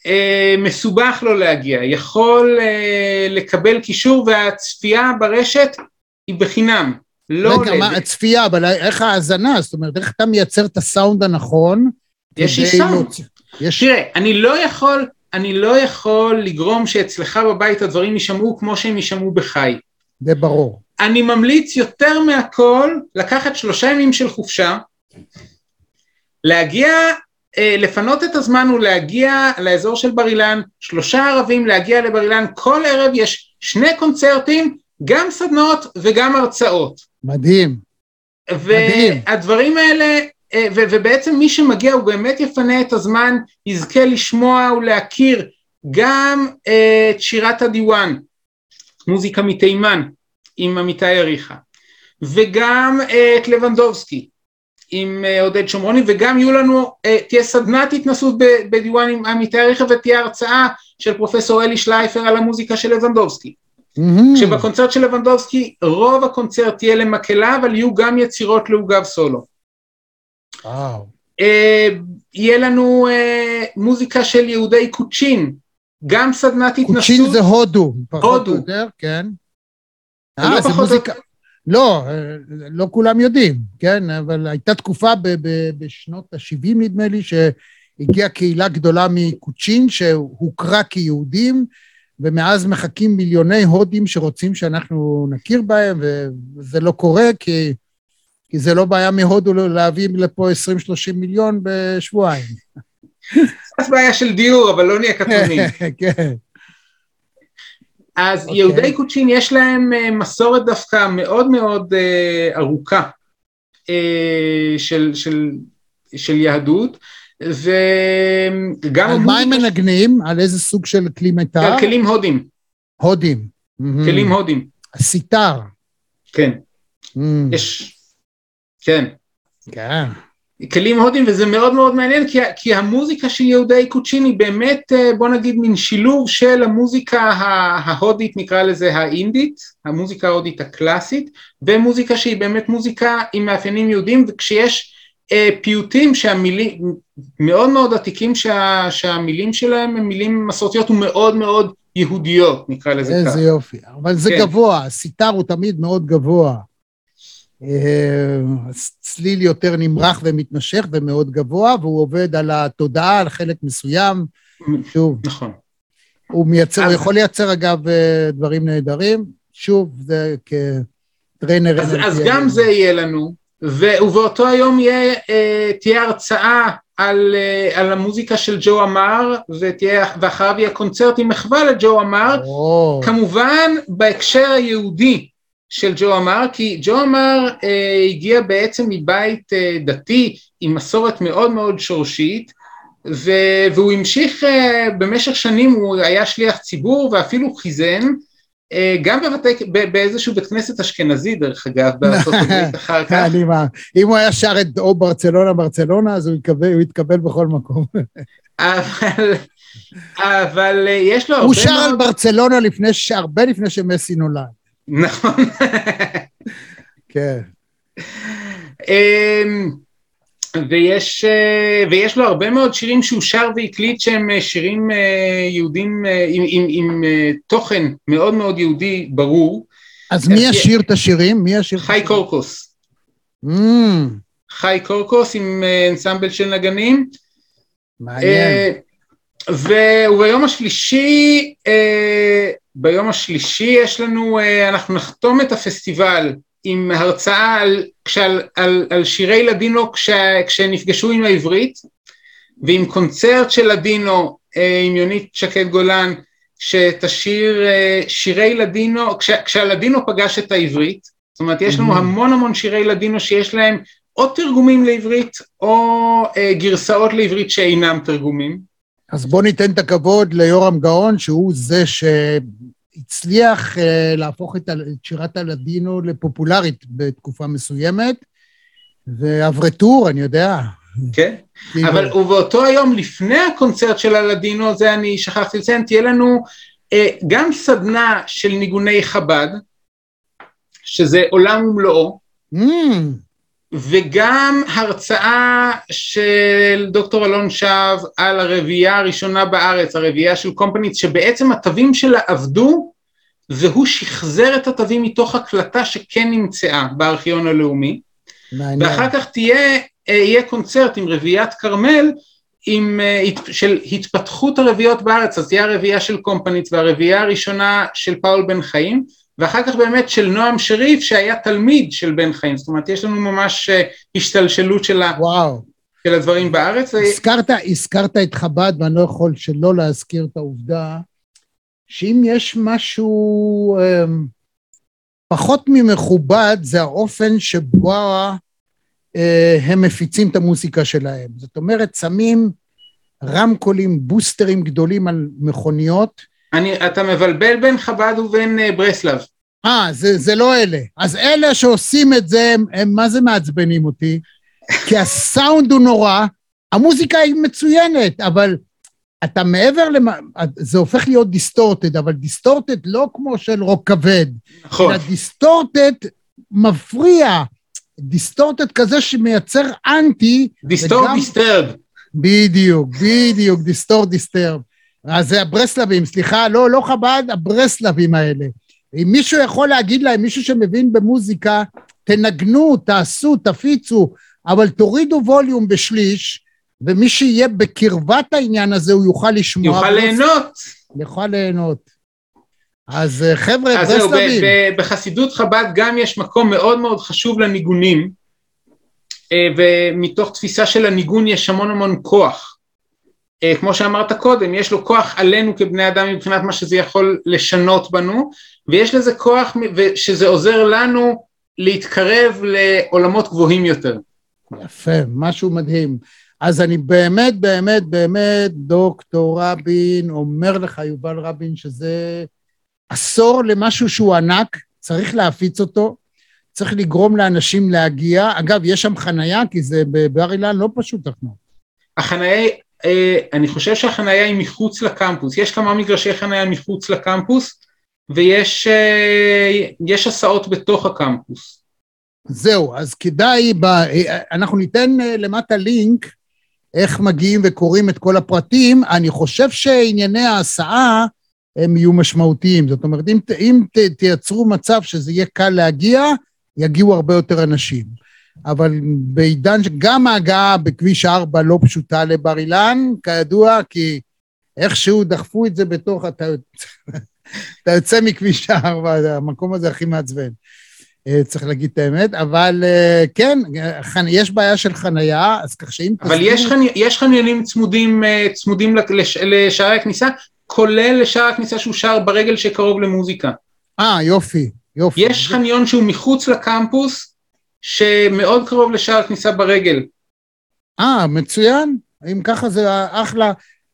אה, מסובך לו להגיע, יכול אה, לקבל קישור והצפייה ברשת היא בחינם, לא רגע. מה, הצפייה, אבל איך ההאזנה? זאת אומרת, איך אתה מייצר את הסאונד הנכון? יש לי סאונד. יש... תראה, אני לא יכול, אני לא יכול לגרום שאצלך בבית הדברים יישמעו כמו שהם יישמעו בחי. זה ברור. אני ממליץ יותר מהכל לקחת שלושה ימים של חופשה, להגיע, אה, לפנות את הזמן ולהגיע לאזור של בר אילן, שלושה ערבים להגיע לבר אילן, כל ערב יש שני קונצרטים, גם סדנאות וגם הרצאות. מדהים. והדברים האלה, ובעצם מי שמגיע הוא באמת יפנה את הזמן, יזכה לשמוע ולהכיר גם אה, את שירת הדיוואן, מוזיקה מתימן, עם עמיתי אריכה, וגם אה, את לבנדובסקי עם אה, עודד שומרוני, וגם יהיו לנו, אה, תהיה סדנת התנסות בדיוואן עם עמיתי אריכה, ותהיה הרצאה של פרופסור אלי שלייפר על המוזיקה של לבנדובסקי. כשבקונצרט של לבנדובסקי רוב הקונצרט יהיה למקהלה, אבל יהיו גם יצירות לעוגב סולו. אה, יהיה לנו אה, מוזיקה של יהודי קוצ'ין, גם סדנת התנסות. קוצ'ין זה הודו. פחות. או יותר, כן. לא אה, זה פחות או מוזיקה... לא, אה, לא כולם יודעים, כן? אבל הייתה תקופה בשנות ה-70, נדמה לי, שהגיעה קהילה גדולה מקוצ'ין, שהוכרה כיהודים, ומאז מחכים מיליוני הודים שרוצים שאנחנו נכיר בהם, וזה לא קורה, כי, כי זה לא בעיה מהודו להביא לפה 20-30 מיליון בשבועיים. קצת בעיה של דיור, אבל לא נהיה קטנים. כן. אז אוקיי. יהודי קוצ'ין יש להם אה, מסורת דווקא מאוד מאוד אה, ארוכה אה, של, של, של יהדות, וגם על מה הם מנגנים? על איזה סוג של כלי מיתר? על כלים הודים, הודים. כלים הודים, הסיטר. כן, Mm. יש, כן. כן. כלים הודים וזה מאוד מאוד מעניין כי, כי המוזיקה של יהודי קוצ'ין היא באמת אה, בוא נגיד מין שילוב של המוזיקה ההודית נקרא לזה האינדית, המוזיקה ההודית הקלאסית ומוזיקה שהיא באמת מוזיקה עם מאפיינים יהודים וכשיש אה, פיוטים שהמילים מאוד מאוד עתיקים שה, שהמילים שלהם הם מילים מסורתיות ומאוד מאוד יהודיות נקרא לזה ככה. איזה יופי. אבל זה כן. גבוה, הסיטר הוא תמיד מאוד גבוה. אה, צליל יותר נמרח ומתמשך ומאוד גבוה, והוא עובד על התודעה, על חלק מסוים. שוב, נכון. הוא מייצר, אז- הוא יכול לייצר אגב אה, דברים נהדרים. שוב, זה כטריינר... אז. אז גם זה יהיה לנו, ו, ובאותו היום יהיה, אה, תהיה הרצאה על, אה, על המוזיקה של ג'ו אמר, ותהיה, ואחריו יהיה קונצרט עם מחווה לג'ו אמר, או, כמובן בהקשר היהודי של ג'ו אמר, כי ג'ו אמר אה, הגיע בעצם מבית אה, דתי עם מסורת מאוד מאוד שורשית, ו, והוא המשיך אה, במשך שנים, הוא היה שליח ציבור ואפילו חיזן, אה, גם בבתי, ב- באיזשהו בית כנסת אשכנזי דרך אגב, בארצות הברית אחר כך, אני מה, אם הוא היה שר את או ברצלונה ברצלונה, אז הוא יתקבל, הוא יתקבל בכל מקום. אבל, אבל אה, יש לו הרבה הוא שר על מאוד, ברצלונה לפני, הרבה לפני שמסי נולד. נכון, כן. אמ, ויש, אה, ויש לו הרבה מאוד שירים שהוא שר והקליט שהם אה, שירים אה, יהודים עם, עם, עם תוכן מאוד מאוד יהודי ברור, אז מי ישיר את השירים? מי ישיר את חי השירים? קורקוס, Mm, חי קורקוס עם אנסמבל של נגנים, מעניין. אה, ו- וביום השלישי, ביום השלישי יש לנו, אה, אנחנו נחתום את הפסטיבל עם הרצאה על, כשעל, על, על שירי לדינו כש, כשנפגשו עם העברית, ועם קונצרט של לדינו אה, עם יונית שקד גולן, שתשיר אה, שירי לדינו, כש, כשהלדינו פגש את העברית, זאת אומרת יש לנו Mhm. המון המון שירי לדינו שיש להם או תרגומים לעברית או גרסאות לעברית שאינם תרגומים. אז בוא ניתן את הכבוד ליורם גאון, שהוא זה הצליח אה, להפוך את שירת הלדינו לפופולרית בתקופה מסוימת, ואברטור, אני יודע. כן? כאילו, אבל ובאותו היום לפני הקונצרט של הלדינו, זה אני שכחתי לציין, תהיה לנו אה, גם סדנה של ניגוני חב"ד, שזה עולם ומלואו, mm, וגם הרצאה של דוקטור אלון שב על הרביעייה הראשונה בארץ, הרביעייה של קומפנית, שבעצם התווים שלה עבדו, והוא שחזר את התווים מתוך הקלטה שכן נמצאה בארכיון הלאומי. מעניין. ואחר כך תהיה, אה, יהיה קונצרט עם רביעיית כרמל, עם, אה, של התפתחות הרביעיות בארץ, אז תהיה הרביעייה של קומפנית והרביעייה הראשונה של פאול בן חיים, ואחר כך באמת של נועם שריף שהיה תלמיד של בן חיים, זאת אומרת יש לנו ממש אה, השתלשלות של, ה. של הדברים בארץ, הזכרת, הזכרת את חב"ד, ואני לא יכול שלא להזכיר את העובדה שאם יש משהו אמ, פחות ממכובד, זה האופן שבו אה, הם מפיצים את המוסיקה שלהם. זאת אומרת, שמים רמקולים, בוסטרים גדולים על מכוניות. אני, אתה מבלבל בין חב"ד ובין אה, ברסלב, אה, זה, זה לא אלה. אז אלה שעושים את זה, הם, הם מה זה מעצבנים אותי? כי הסאונד הוא נורא, המוזיקה היא מצוינת, אבל אתה מעבר למה... זה הופך להיות distorted, אבל distorted לא כמו של רוק כבד, נכון, אלא distorted מפריע, distorted כזה שמייצר אנטי, distort וגם- disturb, בדיוק, בדיוק, distort disturb. אז זה הברסלבים, סליחה, לא, לא חב"ד, הברסלבים האלה. אם מישהו יכול להגיד להם, מישהו שמבין במוזיקה, תנגנו, תעשו, תפיצו, אבל תורידו ווליום בשליש, ומי שיהיה בקרבת העניין הזה, הוא יוכל לשמוע. יוכל ולא- ליהנות. יוכל ליהנות. אז אה, חבר'ה, אז זהו, בחסידות חב"ד גם יש מקום מאוד מאוד חשוב לניגונים, אה, ומתוך תפיסה של הניגון יש המון המון כוח. אה, כמו שאמרת קודם, יש לו כוח עלינו כבני אדם מבחינת מה שזה יכול לשנות בנו, ויש לזה כוח שזה עוזר לנו להתקרב לעולמות גבוהים יותר. יפה, משהו מדהים. אז אני באמת, באמת, באמת, דוקטור רבין, אומר לך, יובל רבין, שזה עשור למשהו שהוא ענק, צריך להפיץ אותו, צריך לגרום לאנשים להגיע. אגב, יש שם חנייה, כי זה בבר אילן לא פשוט לחנות. החנייה, אני חושב שהחנייה היא מחוץ לקמפוס, יש כמה מגרשי חנייה מחוץ לקמפוס, ויש אה, הסעות בתוך הקמפוס. זהו, אז כדאי, ב... אנחנו ניתן אה, למטה לינק איך מגיעים וקוראים את כל הפרטים. אני חושב שענייני ההסעה הם יהיו משמעותיים. זאת אומרת, אם, אם ת, תייצרו מצב שזה יהיה קל להגיע, יגיעו הרבה יותר אנשים. אבל בעידן שגם ההגעה בכביש 4 לא פשוטה לבר אילן, כידוע, כי איכשהו דחפו את זה בתוך, אתה, אתה יוצא מכביש 4, המקום הזה הכי מעצבן. אה, צריך להגיד את האמת, אבל אה, כן, יש בעיה של חנייה, אז כך שאם... אבל תסבירו- יש, חני, יש חניונים צמודים, אה, צמודים לש, לשערי הכניסה, כולל לשער הכניסה שהוא שער ברגל שקרוב למוזיקה. אה, יופי, יופי. יש חניון שהוא מחוץ לקמפוס, שמאוד קרוב לשער הכניסה ברגל. אה, מצוין. אם ככה זה אחלה.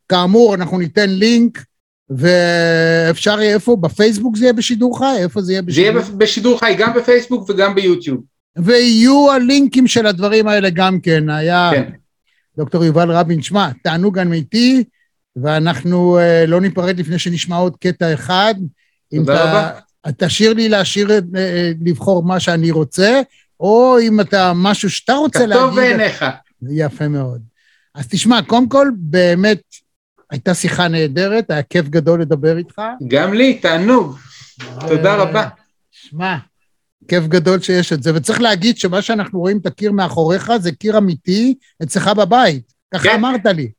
כאמור, אנחנו ניתן לינק, ואפשר יהיה איפה? בפייסבוק זה יהיה בשידור חי? איפה זה יהיה זה יהיה בשידור? בשידור חי גם בפייסבוק וגם ביוטיוב. ויהיו הלינקים של הדברים האלה גם כן. היה כן. דוקטור יובל רבין, שמע, תענוג אמיתי, ואנחנו אה, לא ניפרד לפני שנשמע עוד קטע אחד. תודה רבה. תשאיר לי להשאיר, את- אה, לבחור מה שאני רוצה, או אם אתה, משהו שאתה רוצה להגיד... כתוב בעיניך. יפה מאוד. אז תשמע, קודם כל, באמת, הייתה שיחה נהדרת, היה כיף גדול לדבר איתך. גם לי, תענוג. תודה ו- רבה. שמע, כיף גדול שיש את זה, וצריך להגיד שמה שאנחנו רואים את הקיר מאחוריך זה קיר אמיתי אצלך בבית, ככה כן. אמרת לי.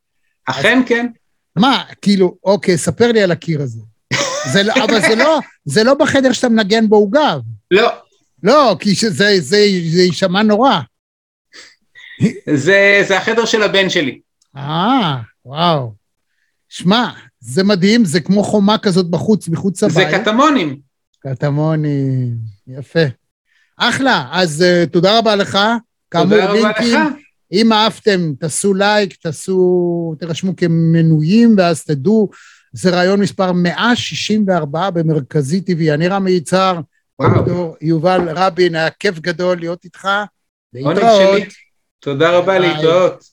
אכן כן. מה, כאילו, אוקיי, ספר לי על הקיר הזה. זה, לא- אבל זה לא, זה לא בחדר שאתה מנגן בו עוגב. לא, לא, כי שזה, זה, זה יישמע נורא. זה, זה החדר של הבן שלי. אה, וואו. שמע, זה מדהים, זה כמו חומה כזאת בחוץ, מחוץ זה לבית. קטמונים. קטמוני, יפה. אחלה, אז uh, תודה רבה לך. כאמור, תודה רבה לינקים, לך. אם אהבתם, תעשו לייק, תעשו, תירשמו כמנויים, ואז תדעו זה רעיון מספר 164 במרכזי טבעי. אני רמי יצהר, וואו. יובל רבין, היה כיף גדול להיות איתך. להתראות. תודה רבה. להתראות.